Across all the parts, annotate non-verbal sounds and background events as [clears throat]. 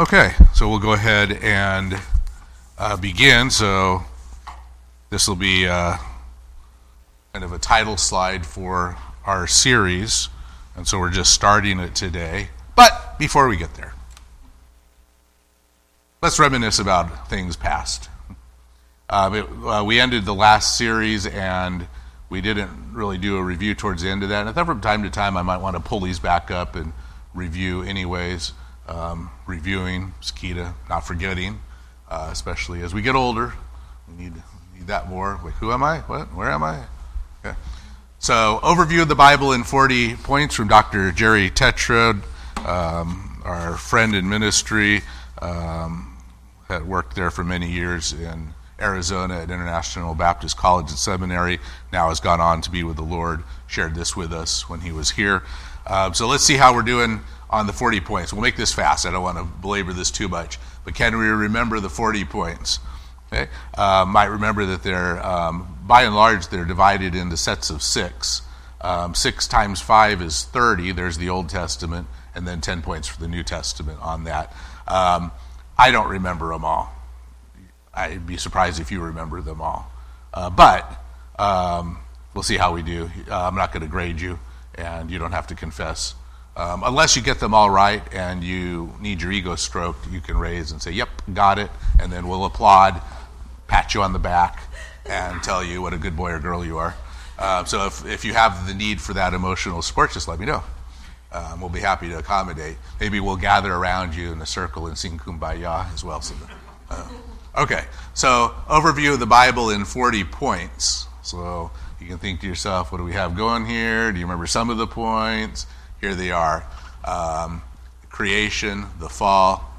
Okay, so we'll go ahead and uh, begin. So this will be uh, kind of a title slide for our series, and so we're just starting it today. But before we get there, let's reminisce about things past. Uh, it, uh, we ended the last series and we didn't really do a review towards the end of that. And I thought from time to time I might want to pull these back up and review, anyways. Um, reviewing, Sakita, not forgetting, uh, especially as we get older. We need, need that more. Like, who am I? What? Where am I? So, overview of the Bible in 40 points from Dr. Jerry Tetrode, um, our friend in ministry, um, had worked there for many years in Arizona at International Baptist College and Seminary. Now has gone on to be with the Lord. Shared this with us when he was here. Uh, so let's see how we're doing on the 40 points. We'll make this fast. I don't want to belabor this too much. But can we remember the 40 points? Okay. Uh, might remember that they're, um, by and large, they're divided into sets of six. Um, six times five is 30. There's the Old Testament, and then 10 points for the New Testament on that. Um, I don't remember them all. I'd be surprised if you remember them all. Uh, but um, we'll see how we do. Uh, I'm not going to grade you, and you don't have to confess. Um, unless you get them all right and you need your ego stroked, you can raise and say, Yep, got it. And then we'll applaud, pat you on the back, and tell you what a good boy or girl you are. Uh, so if, if you have the need for that emotional support, just let me know. Um, we'll be happy to accommodate. Maybe we'll gather around you in a circle and sing Kumbaya as well. So, uh, okay, so overview of the Bible in 40 points. So you can think to yourself, what do we have going here? Do you remember some of the points? Here they are um, creation, the fall,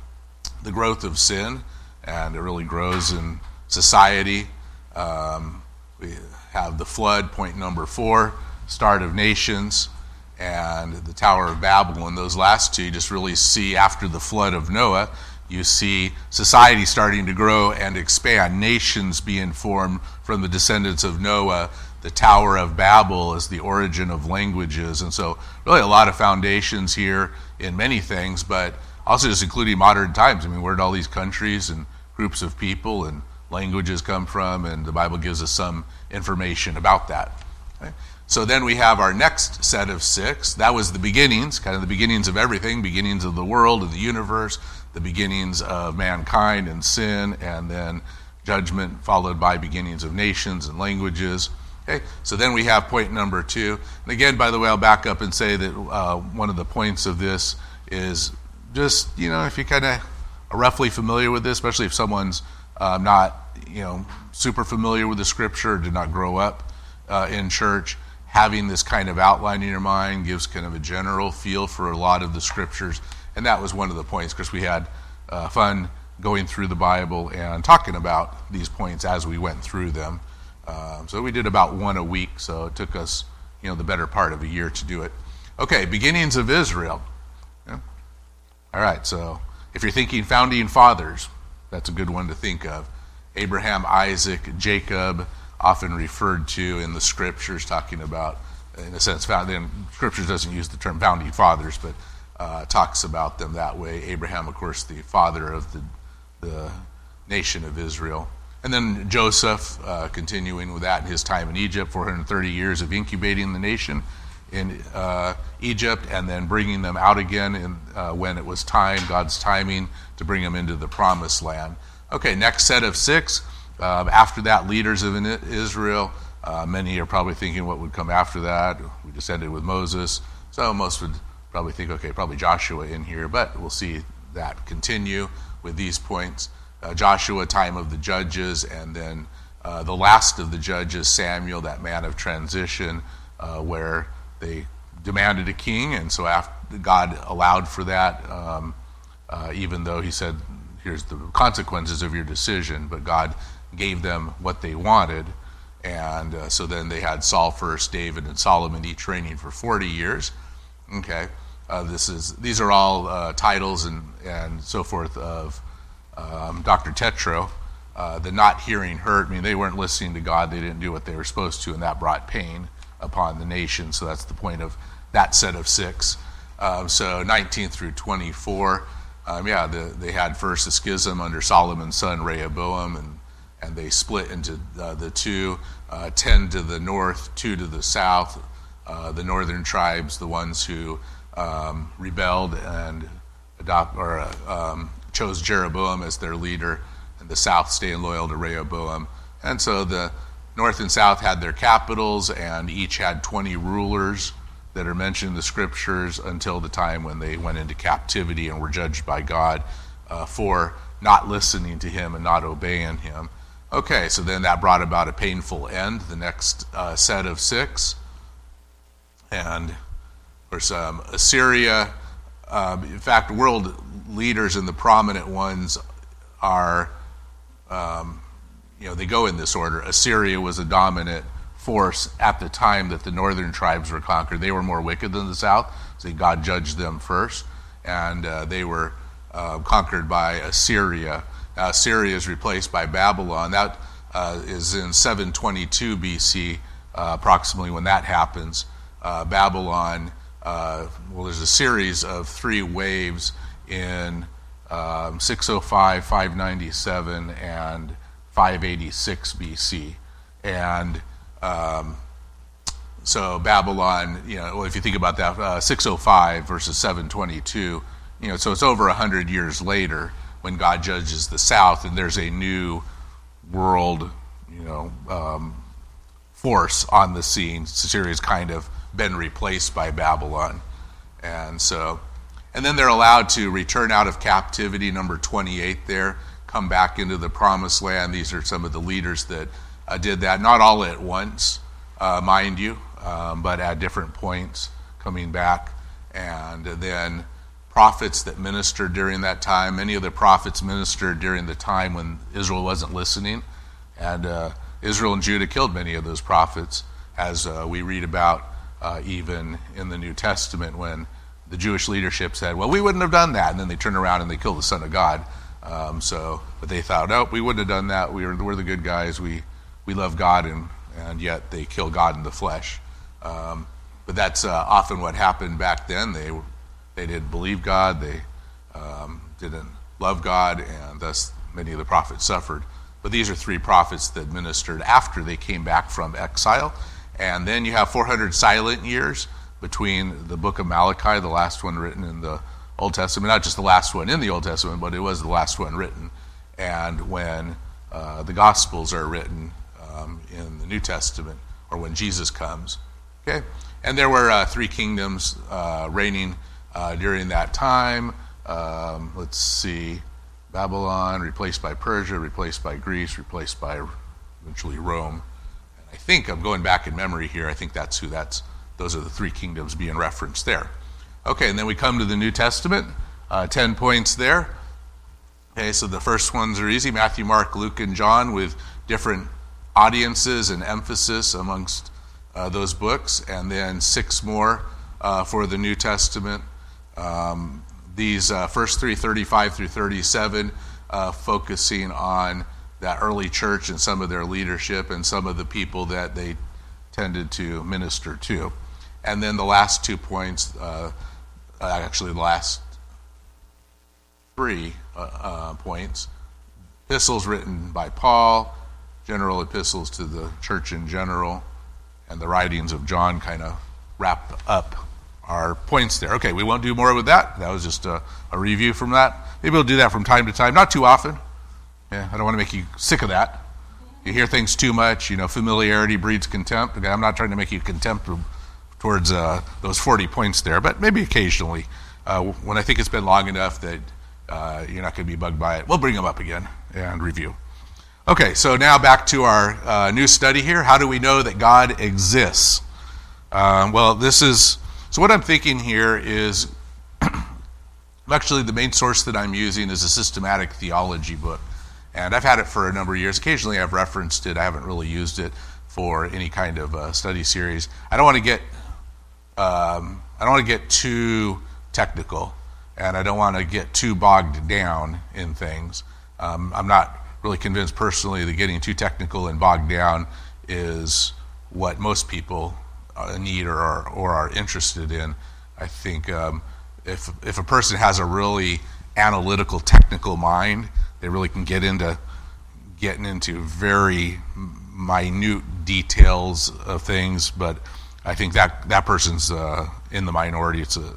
[clears throat] the growth of sin, and it really grows in society. Um, we have the flood, point number four, start of nations, and the Tower of Babel. And those last two, you just really see after the flood of Noah, you see society starting to grow and expand, nations being formed from the descendants of Noah the Tower of Babel is the origin of languages. And so, really, a lot of foundations here in many things, but also just including modern times. I mean, where did all these countries and groups of people and languages come from? And the Bible gives us some information about that. Okay? So then we have our next set of six. That was the beginnings, kind of the beginnings of everything, beginnings of the world, of the universe, the beginnings of mankind and sin, and then judgment, followed by beginnings of nations and languages. Okay, so then we have point number two. And again, by the way, I'll back up and say that uh, one of the points of this is just, you know, if you kind of are roughly familiar with this, especially if someone's uh, not, you know, super familiar with the scripture, did not grow up uh, in church, having this kind of outline in your mind gives kind of a general feel for a lot of the scriptures. And that was one of the points because we had uh, fun going through the Bible and talking about these points as we went through them. Um, so we did about one a week, so it took us, you know, the better part of a year to do it. Okay, beginnings of Israel. Yeah. All right, so if you're thinking founding fathers, that's a good one to think of. Abraham, Isaac, Jacob, often referred to in the scriptures, talking about, in a sense, found, scriptures doesn't use the term founding fathers, but uh, talks about them that way. Abraham, of course, the father of the, the nation of Israel. And then Joseph, uh, continuing with that in his time in Egypt, 430 years of incubating the nation in uh, Egypt, and then bringing them out again in, uh, when it was time, God's timing, to bring them into the promised land. Okay, next set of six. Uh, after that, leaders of Israel. Uh, many are probably thinking what would come after that. We just ended with Moses. So most would probably think, okay, probably Joshua in here, but we'll see that continue with these points Joshua, time of the judges, and then uh, the last of the judges, Samuel, that man of transition, uh, where they demanded a king, and so after God allowed for that, um, uh, even though He said, "Here's the consequences of your decision," but God gave them what they wanted, and uh, so then they had Saul first, David, and Solomon each reigning for 40 years. Okay, uh, this is these are all titles and and so forth of um, Dr. Tetro, uh, the not hearing hurt. I mean, they weren't listening to God, they didn't do what they were supposed to, and that brought pain upon the nation. So that's the point of that set of six. Um, so 19 through 24. um, yeah, the, they had first a schism under Solomon's son Rehoboam, and, and they split into uh, the two uh, 10 to the north, 2 to the south. Uh, the northern tribes, the ones who um, rebelled and adopt, or, uh, um, chose Jeroboam as their leader, and the south staying loyal to Rehoboam. And so the north and south had their capitals, and each had 20 rulers that are mentioned in the scriptures until the time when they went into captivity and were judged by God uh, for not listening to him and not obeying him. Okay, so then that brought about a painful end, the next uh, set of six. And of course, um, Assyria, um, in fact, world leaders and the prominent ones are, um, you know, they go in this order. Assyria was a dominant force at the time that the northern tribes were conquered. They were more wicked than the south, so God judged them first, and uh, they were uh, conquered by Assyria. Now, Assyria is replaced by Babylon. That uh, is in 722 BC, uh, approximately when that happens. Uh, Babylon, uh, well, there's a series of three waves in um, 605, 597, and 586 BC. And um, so Babylon, you know, if you think about that, uh, 605 versus 722, you know, so it's over 100 years later when God judges the South and there's a new world, you know, um, force on the scene. Syria's kind of been replaced by Babylon. And so, and then they're allowed to return out of captivity, number 28 there, come back into the promised land. These are some of the leaders that uh, did that, not all at once, uh, mind you, um, but at different points coming back. And then prophets that ministered during that time. Many of the prophets ministered during the time when Israel wasn't listening. And uh, Israel and Judah killed many of those prophets, as uh, we read about uh, even in the New Testament when the Jewish leadership said, Well, we wouldn't have done that. And then they turn around and they kill the Son of God. Um, so, but they thought, Nope, we wouldn't have done that. We were, we're the good guys. We we love God, and, and yet they kill God in the flesh. Um, but that's uh, often what happened back then. They, they didn't believe God, they um, didn't love God, and thus many of the prophets suffered. But these are three prophets that ministered after they came back from exile. And then you have 400 silent years between the book of Malachi, the last one written in the Old Testament, not just the last one in the Old Testament, but it was the last one written, and when uh, the Gospels are written um, in the New Testament or when Jesus comes. Okay? And there were uh, three kingdoms uh, reigning uh, during that time. Um, let's see Babylon, replaced by Persia, replaced by Greece, replaced by eventually Rome. I think I'm going back in memory here. I think that's who that's, those are the three kingdoms being referenced there. Okay, and then we come to the New Testament. Uh, 10 points there. Okay, so the first ones are easy Matthew, Mark, Luke, and John with different audiences and emphasis amongst uh, those books, and then six more uh, for the New Testament. Um, these uh, first three, 35 through 37, uh, focusing on that early church and some of their leadership and some of the people that they tended to minister to. And then the last two points, uh, actually, the last three uh, points, epistles written by Paul general epistles to the church in general, and the writings of John kind of wrap up our points there. Okay, we won't do more with that. That was just a, a review from that. Maybe we'll do that from time to time, not too often. Yeah, I don't want to make you sick of that. You hear things too much, you know, familiarity breeds contempt. Okay, I'm not trying to make you contempt towards uh, those 40 points there, but maybe occasionally, uh, when I think it's been long enough that uh, you're not going to be bugged by it, we'll bring them up again and review. Okay, so now back to our uh, new study here. How do we know that God exists? Um, well, this is so. What I'm thinking here is [clears throat] actually the main source that I'm using is a systematic theology book, and I've had it for a number of years. Occasionally, I've referenced it. I haven't really used it for any kind of uh, study series. I don't want to get um, I don't want to get too technical, and I don't want to get too bogged down in things. Um, I'm not really convinced personally that getting too technical and bogged down is what most people uh, need or are, or are interested in. I think um, if, if a person has a really analytical, technical mind. They really can get into getting into very minute details of things, but I think that that person's uh, in the minority. It's a,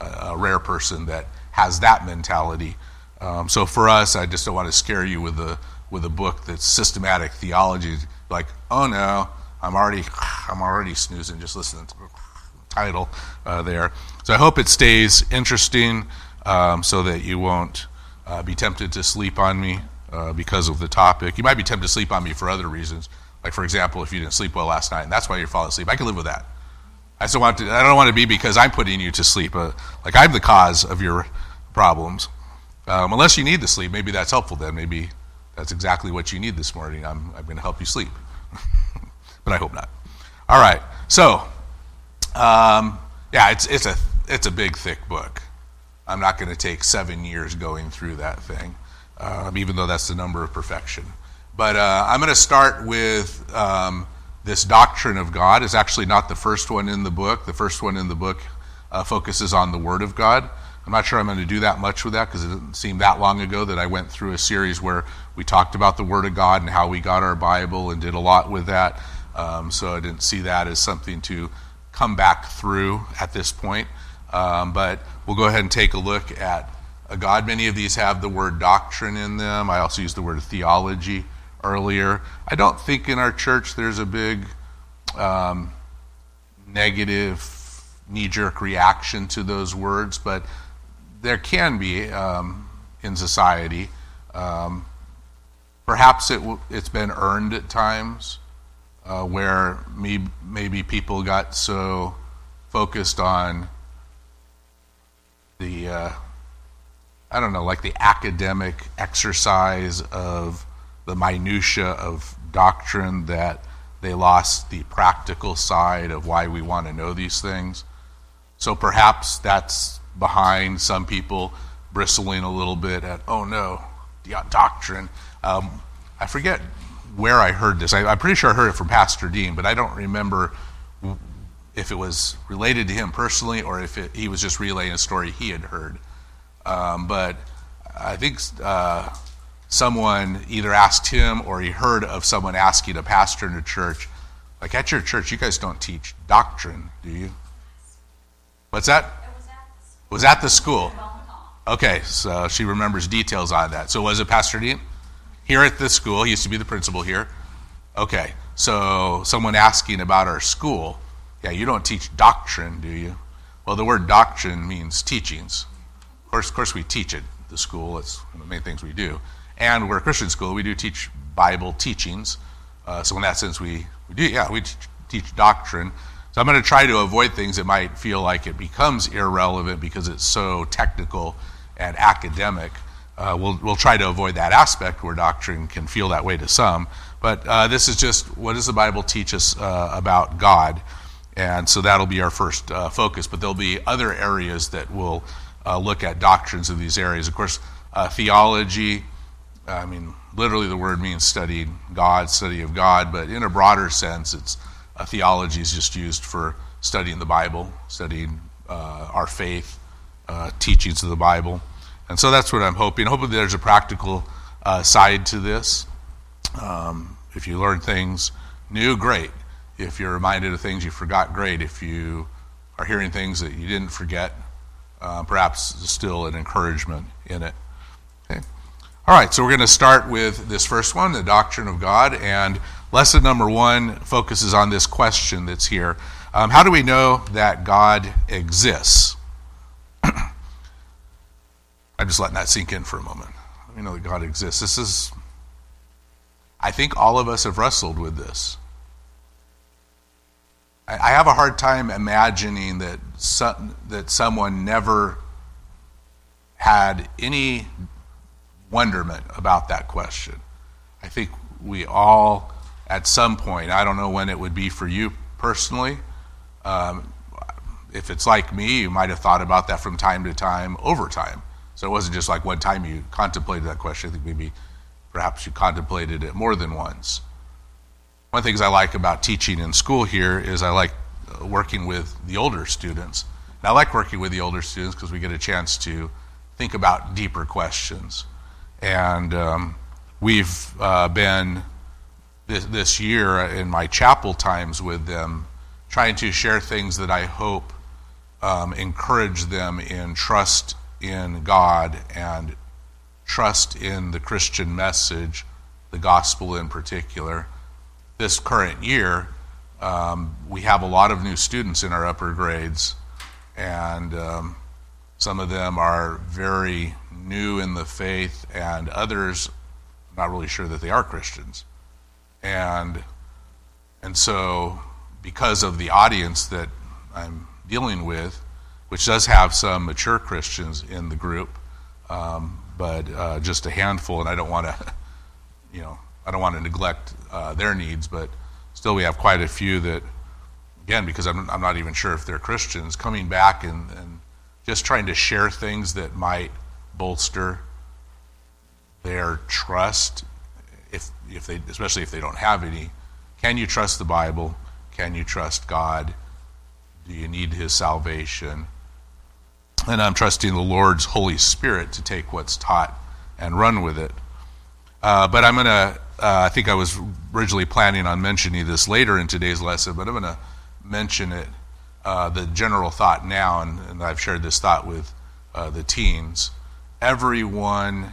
a, rare person that has that mentality. Um, so for us, I just don't want to scare you with a with a book that's systematic theology. Like, oh no, I'm already I'm already snoozing just listening to the title uh, there. So I hope it stays interesting, um, so that you won't uh, be tempted to sleep on me uh, because of the topic. You might be tempted to sleep on me for other reasons. Like, for example, if you didn't sleep well last night, and that's why you're falling asleep. I can live with that. I still want to. I don't want to be because I'm putting you to sleep. Uh, like I'm the cause of your problems. Um, unless you need the sleep, maybe that's helpful. Then maybe that's exactly what you need this morning. I'm I'm going to help you sleep, [laughs] but I hope not. All right. So, um, yeah, it's it's a it's a big thick book. I'm not going to take seven years going through that thing um, even though that's the number of perfection. But uh, I'm going to start with um, this doctrine of God. It's actually not the first one in the book. The first one in the book uh, focuses on the Word of God. I'm not sure I'm going to do that much with that because it didn't seem that long ago that I went through a series where we talked about the Word of God and how we got our Bible and did a lot with that. Um, so I didn't see that as something to come back through at this point. Um, but we'll go ahead and take a look at a God. Many of these have the word doctrine in them. I also used the word theology earlier. I don't think in our church there's a big um, negative knee jerk reaction to those words, but there can be um, in society. Um, perhaps it w- it's been earned at times uh, where maybe people got so focused on the uh, I don't know, like the academic exercise of the minutia of doctrine that they lost the practical side of why we want to know these things. So perhaps that's behind some people bristling a little bit at, oh no, doctrine. Um, I forget where I heard this. I, am pretty sure I heard it from Pastor Dean, but I don't remember if it was related to him personally or if it, he was just relaying a story he had heard. Um, but I think uh, someone either asked him or he heard of someone asking a pastor in a church, like at your church, you guys don't teach doctrine, do you? What's that? It was at the school. Okay, so she remembers details on that. So was it Pastor Dean? Here at the school, he used to be the principal here. Okay, so someone asking about our school, yeah, you don't teach doctrine, do you? Well, the word doctrine means teachings Of course, of course, we teach at the school. It's one of the main things we do. And we're a Christian school. We do teach Bible teachings. Uh, so in that sense, we, we do, yeah, we teach, teach doctrine. So I'm going to try to avoid things that might feel like it becomes irrelevant because it's so technical and academic. Uh, we'll, we'll try to avoid that aspect where doctrine can feel that way to some. But uh, this is just what does the Bible teach us uh, about God? And so that'll be our first uh, focus. But there'll be other areas that will uh, look at doctrines of these areas. Of course, uh, theology, I mean, literally the word means studying God, study of God, but in a broader sense, it's uh, theology is just used for studying the Bible, studying uh, our faith, uh, teachings of the Bible. And so that's what I'm hoping. Hopefully, there's a practical side to this. Um, if you learn things new, great. If you're reminded of things you forgot, great. If you are hearing things that you didn't forget, uh, perhaps still an encouragement in it. Okay. All right, so we're going to start with this first one, the doctrine of God, and lesson number one focuses on this question that's here. Um, how do we know that God exists? [clears throat] I'm just letting that sink in for a moment. We know that God exists. This is, I think all of us have wrestled with this. I have a hard time imagining that some, that someone never had any wonderment about that question. I think we all, at some point, I don't know when it would be for you personally. Um, if it's like me, you might have thought about that from time to time over time. So it wasn't just like one time you contemplated that question. I think maybe perhaps you contemplated it more than once. One of the things I like about teaching in school here is I like uh, working with the older students. And I like working with the older students because we get a chance to think about deeper questions. And um, we've uh, been this, this year in my chapel times with them trying to share things that I hope um, encourage them in trust in God and trust in the Christian message, the gospel in particular. This current year, um, we have a lot of new students in our upper grades, and um, some of them are very new in the faith, and others not really sure that they are Christians. And and so because of the audience that I'm dealing with, which does have some mature Christians in the group, um, but uh, just a handful, and I don't want to, [laughs] you know, I don't want to neglect uh, their needs, but still we have quite a few that, again, because I'm, I'm not even sure if they're Christians, coming back and, and just trying to share things that might bolster their trust, if, if they, especially if they don't have any. Can you trust the Bible? Can you trust God? Do you need His salvation? And I'm trusting the Lord's Holy Spirit to take what's taught and run with it. Uh, but I'm going to, I think I was originally planning on mentioning this later in today's lesson, but I'm going to mention it, uh, the general thought now, and, and, I've shared this thought with uh, the teens. Everyone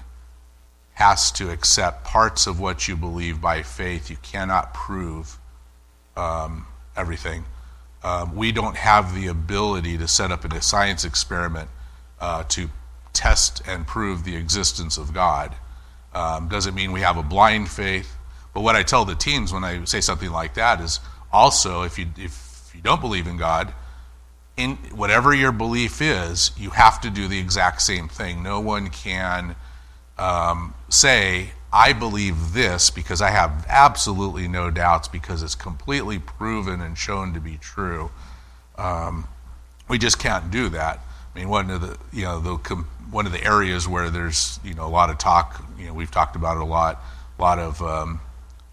has to accept parts of what you believe by faith. You cannot prove um, everything. Um, we don't have the ability to set up a science experiment uh, to test and prove the existence of God. Um, doesn't mean we have a blind faith. But what I tell the teens when I say something like that is also if you if you don't believe in God, in whatever your belief is, you have to do the exact same thing. No one can um, say, I believe this because I have absolutely no doubts because it's completely proven and shown to be true. Um, we just can't do that. I mean, one of the you know the one of the areas where there's you know a lot of talk. You know, we've talked about it a lot. A lot of um,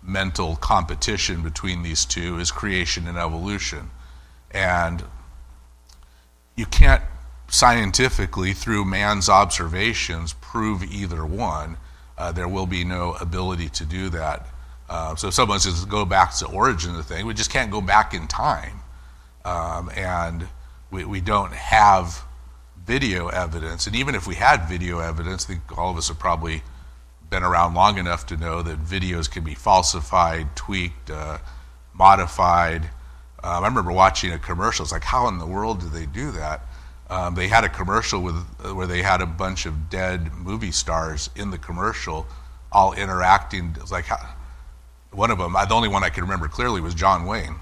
mental competition between these two is creation and evolution, and you can't scientifically through man's observations prove either one uh, there will be no ability to do that. Uh, so if someone says go back to the origin of the thing, we just can't go back in time. Um, and we, we don't have video evidence. And even if we had video evidence, I think all of us have probably been around long enough to know that videos can be falsified, tweaked, uh, modified. Um, I remember watching a commercial. It's like, how in the world do they do that? Um, they had a commercial with uh, where they had a bunch of dead movie stars in the commercial, all interacting. It was like how, one of them. The only one I can remember clearly was John Wayne.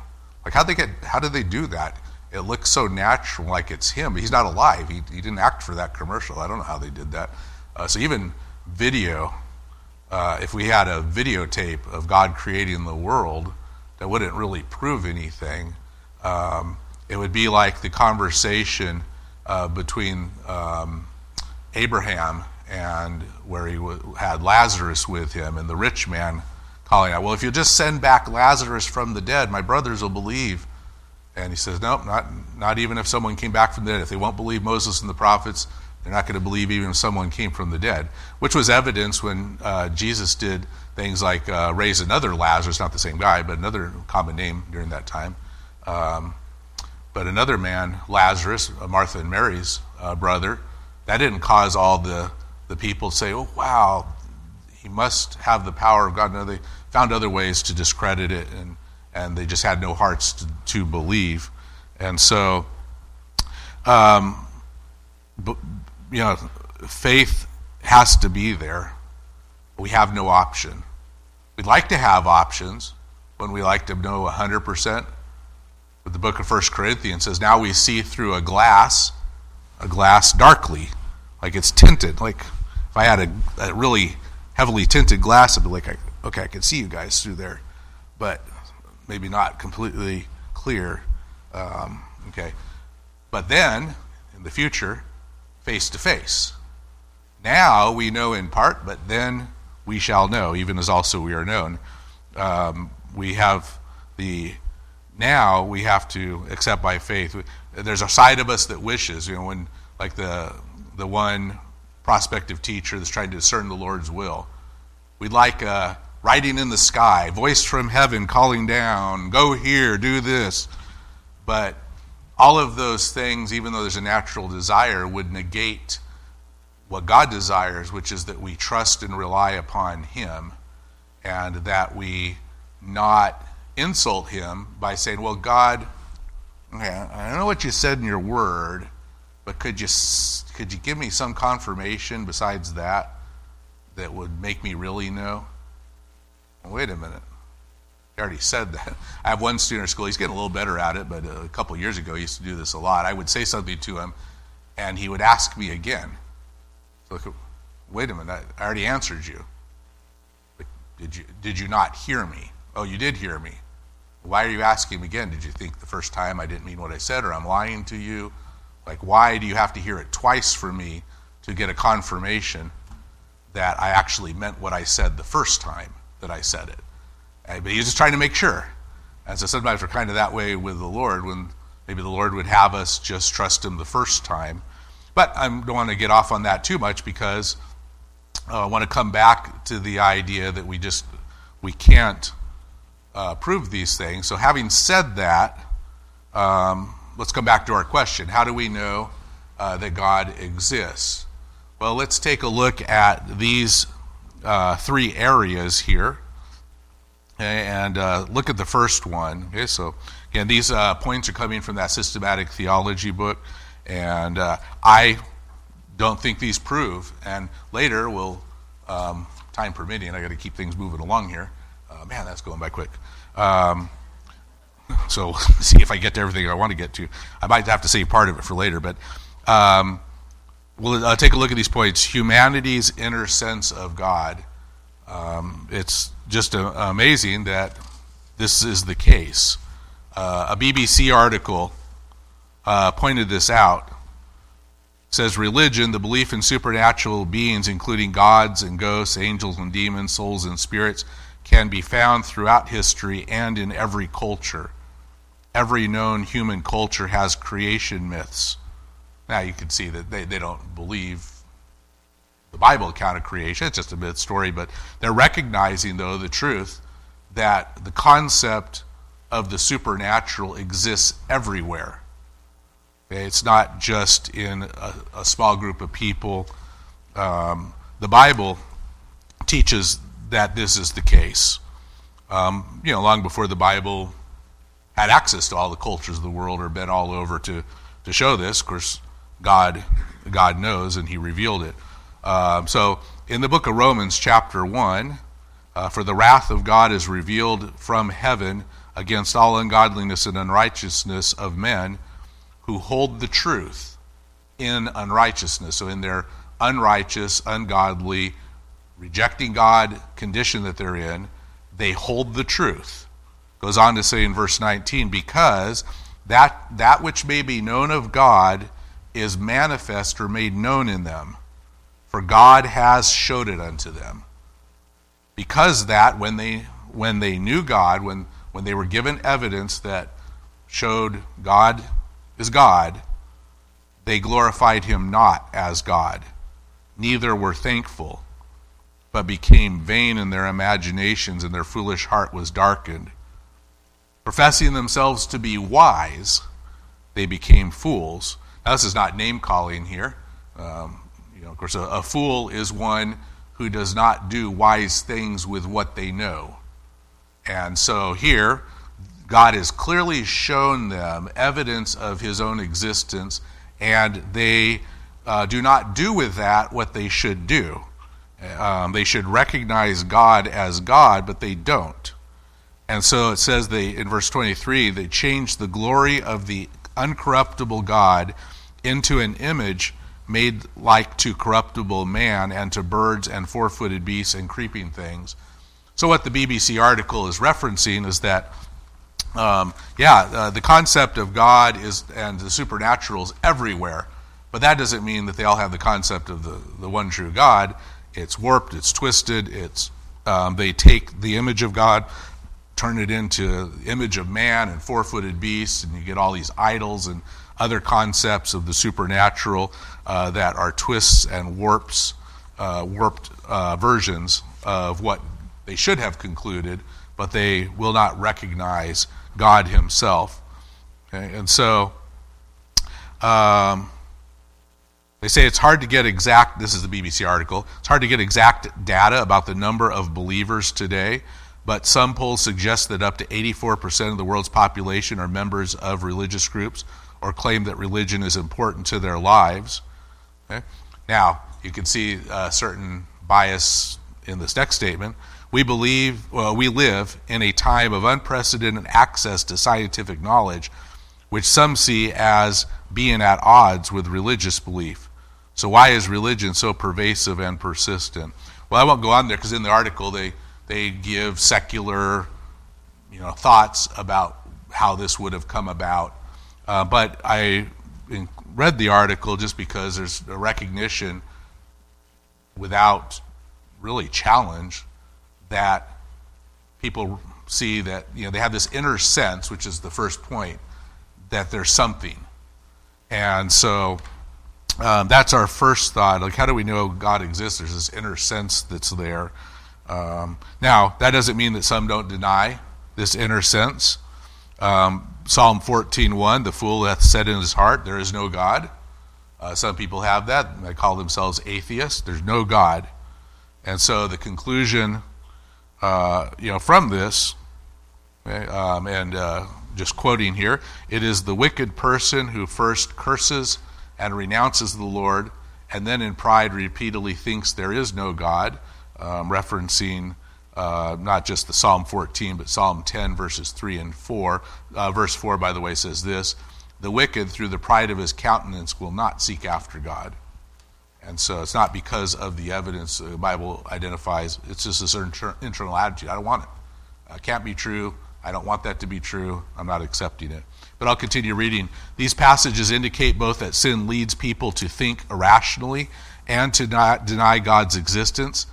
Like how they get? How did they do that? It looks so natural, like it's him. He's not alive. He, he didn't act for that commercial. I don't know how they did that. Uh, so even video, uh, if we had a videotape of God creating the world, that wouldn't really prove anything. Um, it would be like the conversation uh, between um, Abraham and where he w- had Lazarus with him, and the rich man calling out, Well, if you just send back Lazarus from the dead, my brothers will believe. And he says, Nope, not, not even if someone came back from the dead. If they won't believe Moses and the prophets, they're not going to believe even if someone came from the dead, which was evidence when uh, Jesus did things like uh, raise another Lazarus, not the same guy, but another common name during that time. Um, but another man, Lazarus, uh, Martha and Mary's uh, brother, that didn't cause all the, the people to say, oh, wow, he must have the power of God. No, they found other ways to discredit it, and, and they just had no hearts to, to believe. And so, um, but, you know, faith has to be there. We have no option. We'd like to have options when we like to know 100% but the book of First Corinthians says, Now we see through a glass, a glass darkly, like it's tinted. Like if I had a, a really heavily tinted glass, I'd be like, okay, I can see you guys through there, but maybe not completely clear. Um, okay. But then, in the future, face to face. Now we know in part, but then we shall know, even as also we are known. Um, we have the now we have to accept by faith. There's a side of us that wishes, you know, when like the the one prospective teacher that's trying to discern the Lord's will. We'd like a writing in the sky, voice from heaven calling down, go here, do this. But all of those things, even though there's a natural desire, would negate what God desires, which is that we trust and rely upon Him and that we not insult Him by saying, Well, God, okay, I know what you said in your word, but could you, could you give me some confirmation besides that that would make me really know? Wait a minute. I already said that. [laughs] I have one student at school, he's getting a little better at it, but uh, a couple years ago he used to do this a lot. I would say something to him, and he would ask me again. So, wait a minute, I already answered you. Did you, did you not hear me? Oh, you did hear me. Why are you asking me again? Did you think the first time I didn't mean what I said, or I'm lying to you? Like, why do you have to hear it twice for me to get a confirmation that I actually meant what I said the first time that I said it? But he's just trying to make sure. And so sometimes we're kind of that way with the Lord when maybe the Lord would have us just trust him the first time. But I don't want to get off on that too much because uh, I want to come back to the idea that we just we can't uh, prove these things. So having said that, um, let's come back to our question: How do we know uh, that God exists? Well, let's take a look at these uh, three areas here and uh, look at the first one. Okay, so again, these uh, points are coming from that systematic theology book, and uh, I don't think these prove. And later, we'll, um, time permitting, I got to keep things moving along here. Uh, man, that's going by quick. Um, so [laughs] see if I get to everything I want to get to. I might have to save part of it for later, but um, we'll uh, take a look at these points. Humanity's inner sense of God. Um, it's just uh, amazing that this is the case. Uh, a BBC article uh, pointed this out. It says religion, the belief in supernatural beings, including gods and ghosts, angels and demons, souls and spirits, can be found throughout history and in every culture. Every known human culture has creation myths. Now you can see that they, they don't believe the Bible account of creation. It's just a myth story, but they're recognizing, though, the truth that the concept of the supernatural exists everywhere. Okay? It's not just in a, a small group of people. Um, the Bible teaches that this is the case. Um, you know, long before the Bible had access to all the cultures of the world or been all over to, to show this, of course, God, God knows and He revealed it. Um, so, in the book of Romans, chapter 1, uh, for the wrath of God is revealed from heaven against all ungodliness and unrighteousness of men who hold the truth in unrighteousness. So, in their unrighteous, ungodly, rejecting God condition that they're in, they hold the truth. Goes on to say in verse 19, because that, that which may be known of God is manifest or made known in them for God has showed it unto them. Because that, when they, when they knew God, when, when they were given evidence that showed God is God, they glorified him not as God, neither were thankful, but became vain in their imaginations, and their foolish heart was darkened. Professing themselves to be wise, they became fools. Now, this is not name calling here. Um, know, of course, a, a fool is one who does not do wise things with what they know. And so here, God has clearly shown them evidence of his own existence, and they uh, do not do with that what they should do. Um, they should recognize God as God, but they don't. And so it says they in verse 23 they change the glory of the uncorruptible God into an image made like to corruptible man and to birds and four footed beasts and creeping things. So, what the BBC article is referencing is that, um, yeah, uh, the concept of God is and the supernatural is everywhere, but that doesn't mean that they all have the concept of the, the one true God. It's warped, it's twisted, it's, um, they take the image of God, turn it into image of man and four footed beasts, and you get all these idols and other concepts of the supernatural uh, that are twists and warps, uh, warped uh, versions of what they should have concluded, but they will not recognize God Himself. Okay? And so, um, they say it's hard to get exact, this is the BBC article, it's hard to get exact data about the number of believers today, but some polls suggest that up to 84% of the world's population are members of religious groups or claim that religion is important to their lives. Okay? Now, you can see a certain bias in this next statement. We believe, well, we live in a time of unprecedented access to scientific knowledge, which some see as being at odds with religious belief. So, why is religion so pervasive and persistent? Well, I won't go on there because in the article they, they give secular you know, thoughts about how this would have come about. Uh, but I read the article just because there's a recognition without really challenge that people see that you know they have this inner sense which is the first point that there's something and so um, that's our first thought. Like, how do we know God exists? There's this inner sense that's there. Um, now, that doesn't mean that some don't deny this inner sense. Um, Psalm 14:1, the fool hath said in his heart, There is no God. Uh, some people have that. They call themselves atheists. There's no God. And so the conclusion, uh, you know, from this, okay, um, and uh, just quoting here, it is the wicked person who first curses and renounces the Lord, and then in pride repeatedly thinks there is no God, um, referencing uh, not just the Psalm 14, but Psalm 10, verses 3 and 4. Uh, verse 4, by the way, says this The wicked, through the pride of his countenance, will not seek after God. And so it's not because of the evidence the Bible identifies, it's just a this internal attitude. I don't want it. It can't be true. I don't want that to be true. I'm not accepting it. But I'll continue reading. These passages indicate both that sin leads people to think irrationally and to not deny God's existence,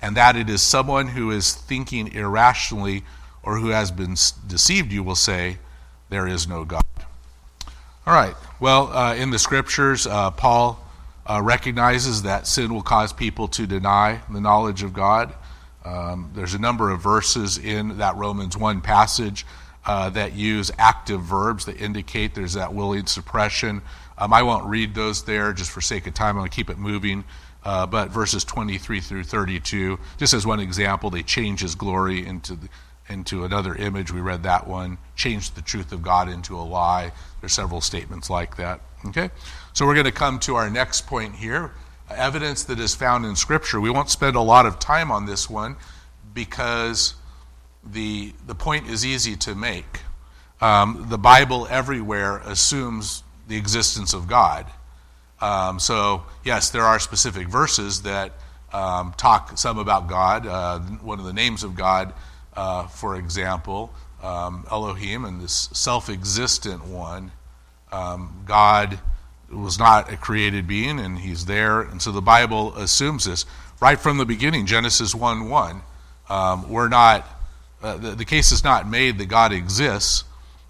and that it is someone who is thinking irrationally or who has been deceived, you will say, there is no God. All right. Well, uh, in the scriptures, uh, Paul uh, recognizes that sin will cause people to deny the knowledge of God. Um, there's a number of verses in that Romans 1 passage uh, that use active verbs that indicate there's that willing suppression. Um, I won't read those there just for sake of time. I'm going to keep it moving. Uh, but verses 23 through 32, just as one example, they change his glory into, the, into another image. We read that one. Change the truth of God into a lie. There's several statements like that. Okay? So we're going to come to our next point here evidence that is found in Scripture. We won't spend a lot of time on this one because the, the point is easy to make. Um, the Bible everywhere assumes the existence of God. Um, so, yes, there are specific verses that um, talk some about God. Uh, one of the names of God, uh, for example, um, Elohim, and this self existent one. Um, God was not a created being, and he's there. And so the Bible assumes this right from the beginning, Genesis 1 1. Um, we're not uh, the, the case is not made that God exists,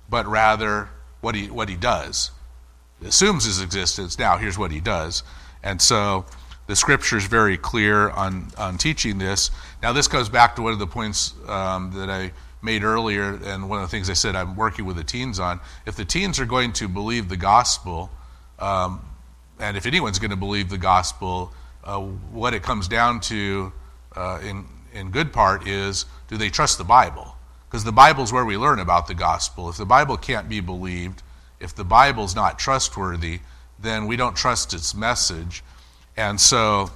but rather what he, what he does. Assumes his existence. Now, here's what he does. And so the scripture is very clear on, on teaching this. Now, this goes back to one of the points um, that I made earlier, and one of the things I said I'm working with the teens on. If the teens are going to believe the gospel, um, and if anyone's going to believe the gospel, uh, what it comes down to uh, in, in good part is do they trust the Bible? Because the Bible is where we learn about the gospel. If the Bible can't be believed, if the Bible's not trustworthy, then we don't trust its message. And so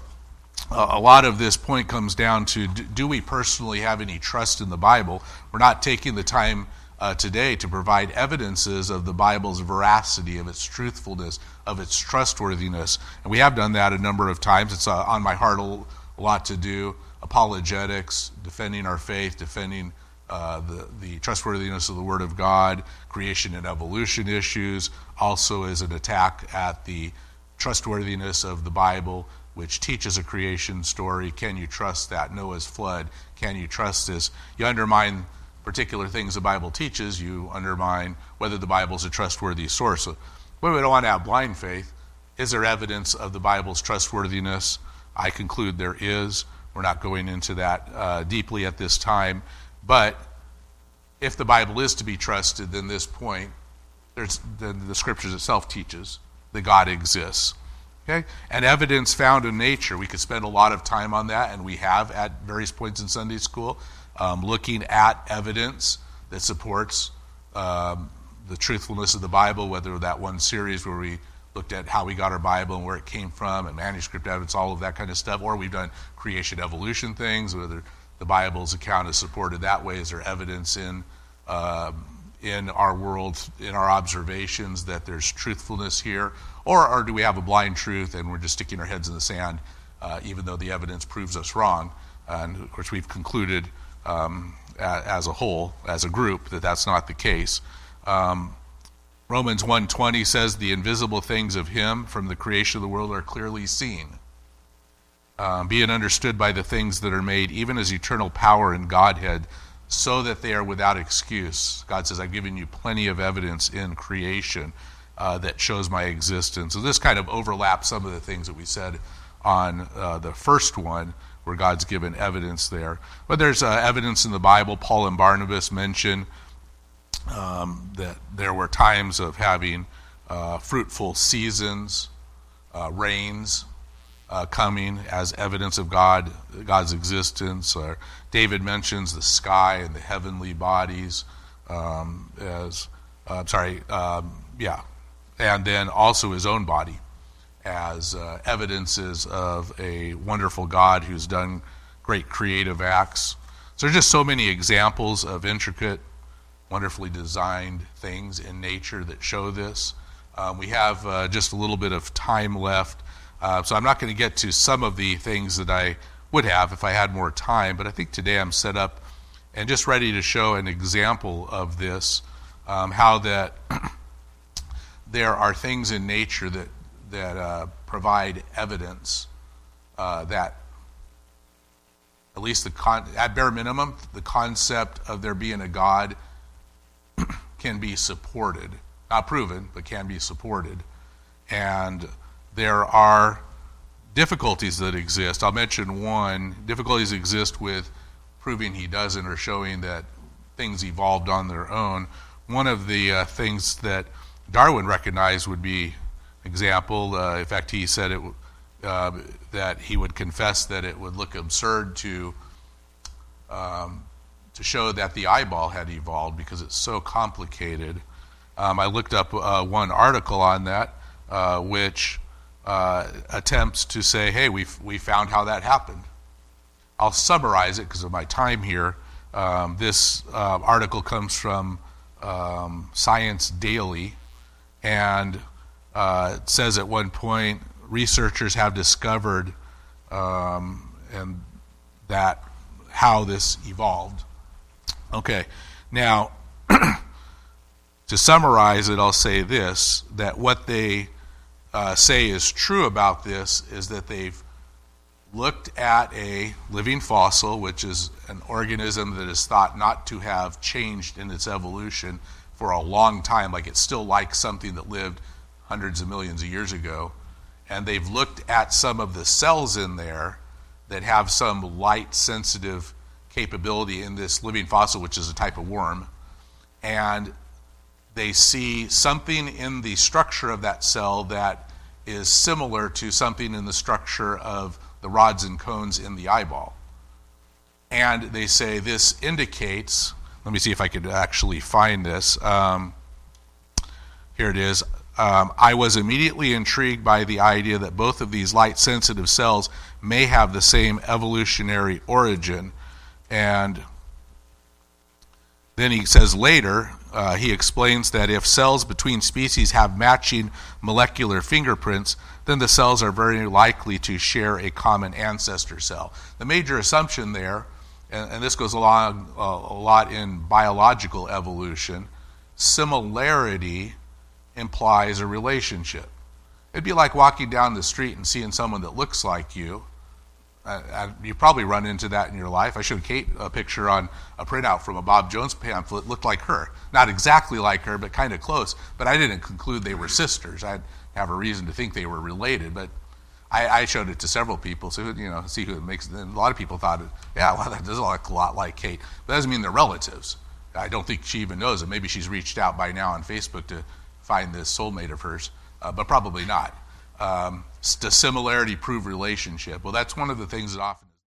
uh, a lot of this point comes down to do, we personally have any trust in the Bible? We're not taking the time uh, today to provide evidences of the Bible's veracity, of its truthfulness, of its trustworthiness. And we have done that a number of times. It's uh, on my heart a, a lot to do apologetics, defending our faith, defending uh, the, the trustworthiness of the Word of God, creation and evolution issues, also as an attack at the trustworthiness of the Bible, which teaches a creation story. Can you trust that? Noah's flood. Can you trust this? You undermine particular things the Bible teaches, you undermine whether the Bible is a trustworthy source. Well, we don't want to have blind faith. Is there evidence of the Bible's trustworthiness? I conclude there is. We're not going into that uh, deeply at this time. But if the Bible is to be trusted, then this point, then the scriptures itself teaches that God exists. Okay? And evidence found in nature, we could spend a lot of time on that, and we have at various points in Sunday school, um, looking at evidence that supports um, the truthfulness of the Bible, whether that one series where we looked at how we got our Bible and where it came from, and manuscript evidence, all of that kind of stuff, or we've done creation evolution things, whether the Bible's account is supported that way. Is there evidence in uh, in our world, in our observations, that there's truthfulness here, or, or do we have a blind truth and we're just sticking our heads in the sand, uh, even though the evidence proves us wrong? And of course, we've concluded um, as a whole, as a group, that that's not the case. Um, Romans 1:20 says the invisible things of him from the creation of the world are clearly seen. Um, being understood by the things that are made, even as eternal power and Godhead, so that they are without excuse. God says, I've given you plenty of evidence in creation uh, that shows my existence. So this kind of overlaps some of the things that we said on uh, the first one, where God's given evidence there. But there's uh, evidence in the Bible. Paul and Barnabas mention um, that there were times of having uh, fruitful seasons, uh, rains uh, coming as evidence of God, God's existence. Or David mentions the sky and the heavenly bodies um, as, uh, sorry, um, yeah, and then also his own body as uh, evidences of a wonderful God who's done great creative acts. So there's just so many examples of intricate wonderfully designed things in nature that show this. Um, we have uh, just a little bit of time left, uh, so I'm not going to get to some of the things that I would have if I had more time, but I think today I'm set up and just ready to show an example of this um, how that [clears throat] there are things in nature that, that uh, provide evidence uh, that at least the con- at bare minimum the concept of there being a god [clears throat] can be supported. Not proven, but can be supported. And there are difficulties that exist. I'll mention one. Difficulties exist with proving he doesn't or showing that things evolved on their own. One of the uh, things that Darwin recognized would be example. Uh, in fact, he said it, uh, that he would confess that it would look absurd to um, to show that the eyeball had evolved because it's so complicated. Um, I looked up uh, one article on that, uh, which uh, attempts to say, hey, we we found how that happened. I'll summarize it because of my time here. Um, this uh, article comes from um, Science Daily, and uh, says at one point researchers have discovered um, and that how this evolved. Okay, now [clears throat] to summarize it, I'll say this that what they uh, say is true about this is that they've looked at a living fossil, which is an organism that is thought not to have changed in its evolution for a long time, like it's still like something that lived hundreds of millions of years ago. And they've looked at some of the cells in there that have some light sensitive capability in this living fossil, which is a type of worm, and they see something in the structure of that cell that is similar to something in the structure of the rods and cones in the eyeball. And they say this indicates, let me see if I could actually find this. Um, here it is. Um, I was immediately intrigued by the idea that both of these light sensitive cells may have the same evolutionary origin and then he says later, uh, he explains that if cells between species have matching molecular fingerprints, then the cells are very likely to share a common ancestor cell. The major assumption there, and, and this goes along uh, a lot in biological evolution, similarity implies a relationship. It'd be like walking down the street and seeing someone that looks like you uh, you probably run into that in your life. I showed Kate a picture on a printout from a Bob Jones pamphlet. Looked like her, not exactly like her, but kind of close. But I didn't conclude they were sisters. I have a reason to think they were related, but I, I showed it to several people, so you know, see who it makes. And a lot of people thought, yeah, well, that does look a lot like Kate. But that doesn't mean they're relatives. I don't think she even knows it. Maybe she's reached out by now on Facebook to find this soulmate of hers, uh, but probably not. Um, does similarity prove relationship? Well, that's one of the things that often.